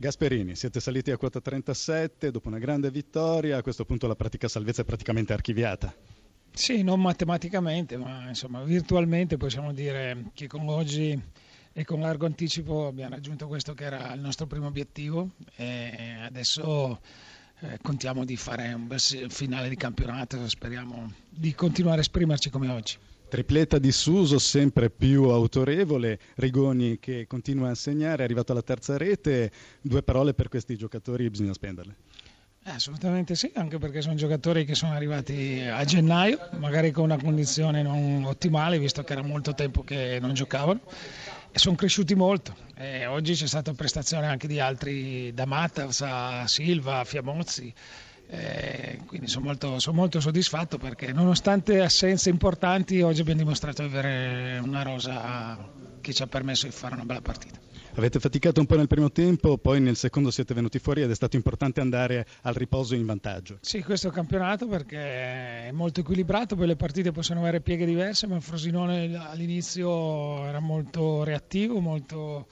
Gasperini, siete saliti a quota 37 dopo una grande vittoria, a questo punto la pratica salvezza è praticamente archiviata. Sì, non matematicamente, ma insomma virtualmente possiamo dire che con oggi e con largo anticipo abbiamo raggiunto questo che era il nostro primo obiettivo e adesso eh, contiamo di fare un bel finale di campionato, speriamo di continuare a esprimerci come oggi. Tripletta di Suso, sempre più autorevole, Rigoni che continua a segnare, è arrivato alla terza rete, due parole per questi giocatori bisogna spenderle. Eh, assolutamente sì, anche perché sono giocatori che sono arrivati a gennaio, magari con una condizione non ottimale, visto che era molto tempo che non giocavano, e sono cresciuti molto. E oggi c'è stata prestazione anche di altri, da Matas Silva, Fiamozzi. Eh, quindi sono molto, sono molto, soddisfatto perché nonostante assenze importanti oggi abbiamo dimostrato di avere una rosa che ci ha permesso di fare una bella partita. Avete faticato un po' nel primo tempo, poi nel secondo siete venuti fuori ed è stato importante andare al riposo in vantaggio. Sì, questo è un campionato perché è molto equilibrato, poi le partite possono avere pieghe diverse, ma il Frosinone all'inizio era molto reattivo, molto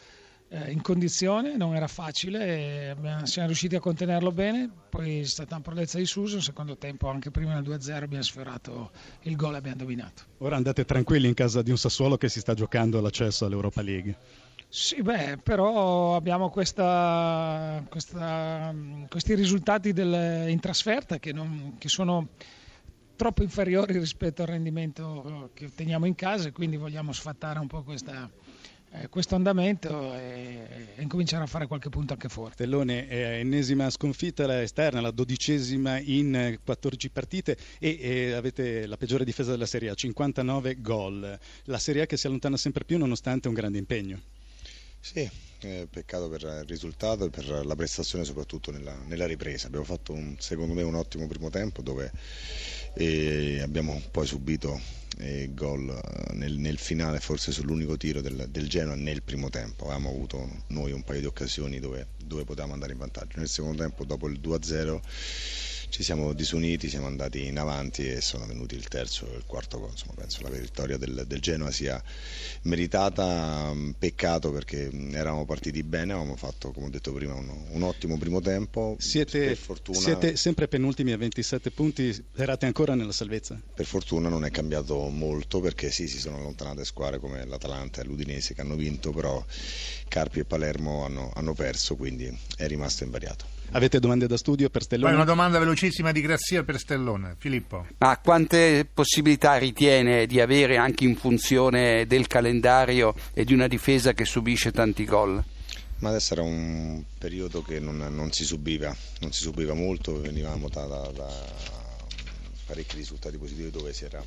eh, in condizione, non era facile, abbiamo, siamo riusciti a contenerlo bene, poi è stata una prodezza di Suso, nel secondo tempo anche prima nel 2-0 abbiamo sfiorato il gol e abbiamo dominato. Ora andate tranquilli in casa di un Sassuolo che si sta giocando l'accesso all'Europa League. Sì, beh, però abbiamo questa, questa, questi risultati del, in trasferta che, non, che sono troppo inferiori rispetto al rendimento che otteniamo in casa e quindi vogliamo sfattare un po' questa, eh, questo andamento e, e, incominciare a fare qualche punto anche fuori. Stellone, eh, ennesima sconfitta esterna, la dodicesima in 14 partite e, e, avete la peggiore difesa della Serie A, 59 gol. La Serie A che si allontana sempre più nonostante un grande impegno. Sì, eh, peccato per il risultato e per la prestazione soprattutto nella, nella ripresa. Abbiamo fatto un, secondo me un ottimo primo tempo dove eh, abbiamo poi subito eh, gol eh, nel, nel, finale forse sull'unico tiro del, del, Genoa nel primo tempo. Avevamo avuto noi un paio di occasioni dove, dove potevamo andare in vantaggio. Nel secondo tempo dopo il 2-0 ci siamo disuniti, siamo andati in avanti e sono venuti il terzo e il quarto gol. Insomma, penso la vittoria del, del, Genoa sia meritata, mm, peccato perché mm, eravamo partiti bene, avevamo fatto, come ho detto prima, un, un ottimo primo tempo. Siete, fortuna, siete, sempre penultimi a 27 punti, sperate ancora nella salvezza? Per fortuna non è cambiato molto perché sì, si sono allontanate squadre come l'Atalanta e l'Udinese che hanno vinto, però Carpi e Palermo hanno, hanno perso, quindi è rimasto invariato. Avete domande da studio per Stellone? Poi una domanda velocissima di Grazia per Stellone. Filippo. Ma quante possibilità ritiene di avere anche in funzione del calendario e di una difesa che subisce tanti gol? Ma adesso era un periodo che non, non, si, subiva, non si subiva molto, venivamo da, da, da parecchi risultati positivi dove si era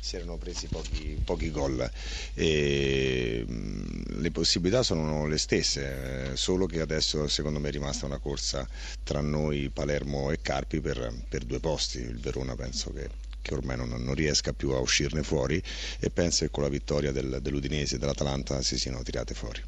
si erano presi pochi, pochi gol. E, mh, le possibilità sono le stesse, eh, solo che adesso secondo me è rimasta una corsa tra noi, Palermo e Carpi per, per due posti. Il Verona penso che che ormai non, non, riesca più a uscirne fuori e penso che con la vittoria del, dell'Udinese e dell'Atalanta si siano tirate fuori.